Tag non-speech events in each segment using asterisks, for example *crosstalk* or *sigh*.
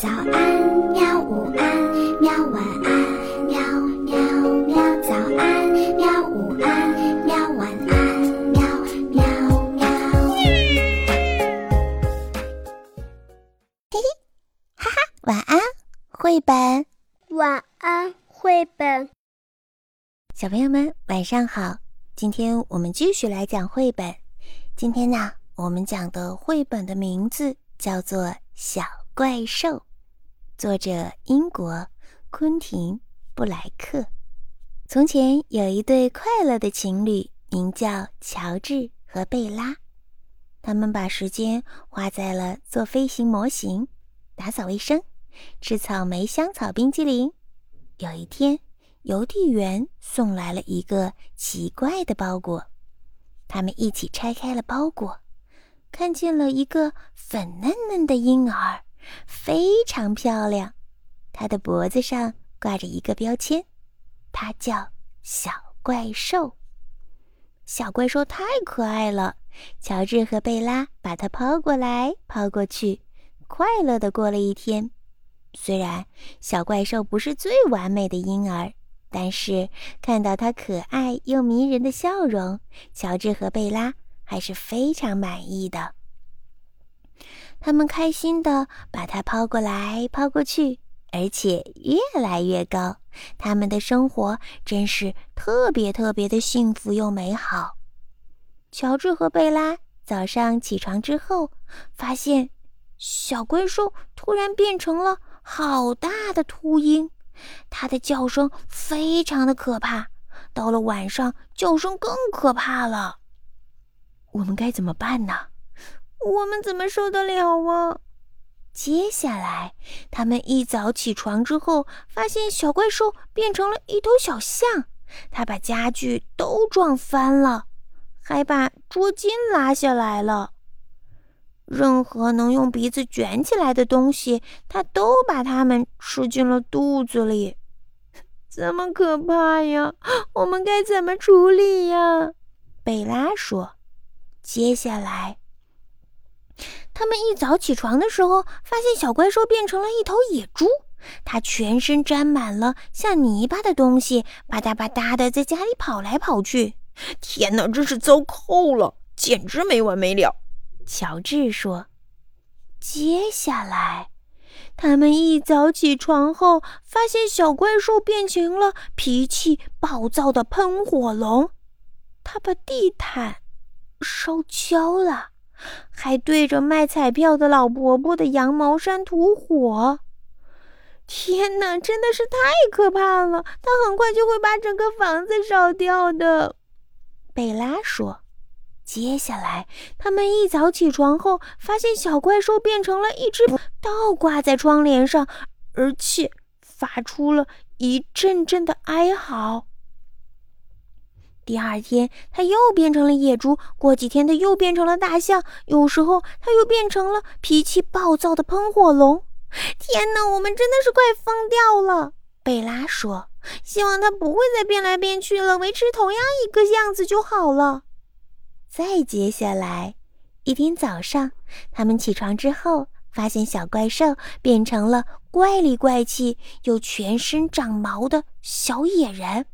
早安，喵！午安，喵！晚安，喵喵喵！早安，喵！午安，喵！晚安，喵喵喵！嘿嘿，哈哈，晚安，绘本。晚安，绘本。小朋友们，晚上好！今天我们继续来讲绘本。今天呢，我们讲的绘本的名字叫做《小怪兽》。作者英国昆廷·布莱克。从前有一对快乐的情侣，名叫乔治和贝拉。他们把时间花在了做飞行模型、打扫卫生、吃草莓香草冰激凌。有一天，邮递员送来了一个奇怪的包裹。他们一起拆开了包裹，看见了一个粉嫩嫩的婴儿。非常漂亮，它的脖子上挂着一个标签，它叫小怪兽。小怪兽太可爱了，乔治和贝拉把它抛过来抛过去，快乐的过了一天。虽然小怪兽不是最完美的婴儿，但是看到它可爱又迷人的笑容，乔治和贝拉还是非常满意的。他们开心地把它抛过来抛过去，而且越来越高。他们的生活真是特别特别的幸福又美好。乔治和贝拉早上起床之后，发现小怪兽突然变成了好大的秃鹰，它的叫声非常的可怕。到了晚上，叫声更可怕了。我们该怎么办呢？我们怎么受得了啊？接下来，他们一早起床之后，发现小怪兽变成了一头小象，它把家具都撞翻了，还把桌巾拉下来了。任何能用鼻子卷起来的东西，它都把它们吃进了肚子里。这么可怕呀！我们该怎么处理呀？贝拉说：“接下来。”他们一早起床的时候，发现小怪兽变成了一头野猪，它全身沾满了像泥巴的东西，吧嗒吧嗒的在家里跑来跑去。天哪，真是糟透了，简直没完没了。乔治说：“接下来，他们一早起床后，发现小怪兽变成了脾气暴躁的喷火龙，它把地毯烧焦了。”还对着卖彩票的老伯伯的羊毛衫吐火！天哪，真的是太可怕了！他很快就会把整个房子烧掉的。贝拉说：“接下来，他们一早起床后，发现小怪兽变成了一只倒挂在窗帘上，而且发出了一阵阵的哀嚎。”第二天，它又变成了野猪。过几天，它又变成了大象。有时候，它又变成了脾气暴躁的喷火龙。天哪，我们真的是快疯掉了！贝拉说：“希望它不会再变来变去了，维持同样一个样子就好了。”再接下来，一天早上，他们起床之后，发现小怪兽变成了怪里怪气又全身长毛的小野人。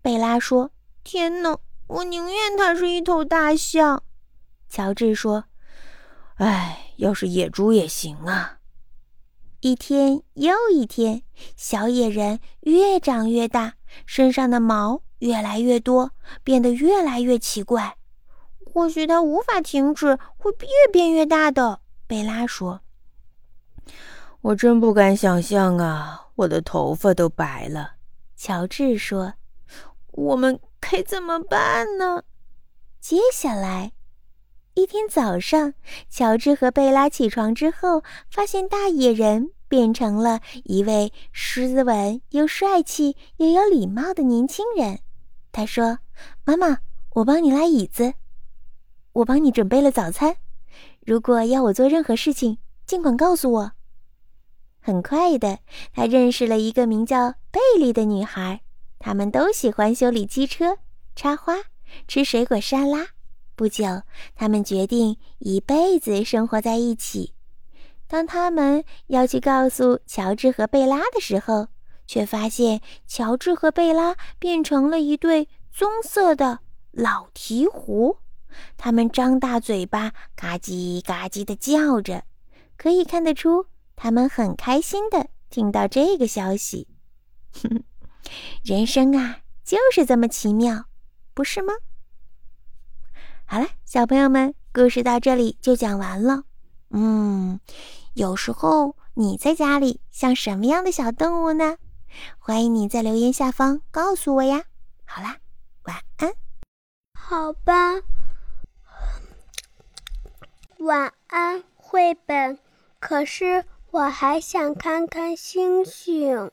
贝拉说。天哪！我宁愿它是一头大象。乔治说：“哎，要是野猪也行啊。”一天又一天，小野人越长越大，身上的毛越来越多，变得越来越奇怪。或许它无法停止，会越变越大的。贝拉说：“我真不敢想象啊！我的头发都白了。”乔治说：“我们。”该怎么办呢？*laughs* 接下来，一天早上，乔治和贝拉起床之后，发现大野人变成了一位斯文又帅气又有礼貌的年轻人。他说：“妈妈，我帮你拉椅子，我帮你准备了早餐。如果要我做任何事情，尽管告诉我。”很快的，他认识了一个名叫贝利的女孩。他们都喜欢修理机车、插花、吃水果沙拉。不久，他们决定一辈子生活在一起。当他们要去告诉乔治和贝拉的时候，却发现乔治和贝拉变成了一对棕色的老鹈鹕。他们张大嘴巴，嘎叽嘎叽地叫着，可以看得出他们很开心的听到这个消息。哼 *laughs* 人生啊，就是这么奇妙，不是吗？好了，小朋友们，故事到这里就讲完了。嗯，有时候你在家里像什么样的小动物呢？欢迎你在留言下方告诉我呀。好啦，晚安。好吧，晚安绘本。可是我还想看看星星。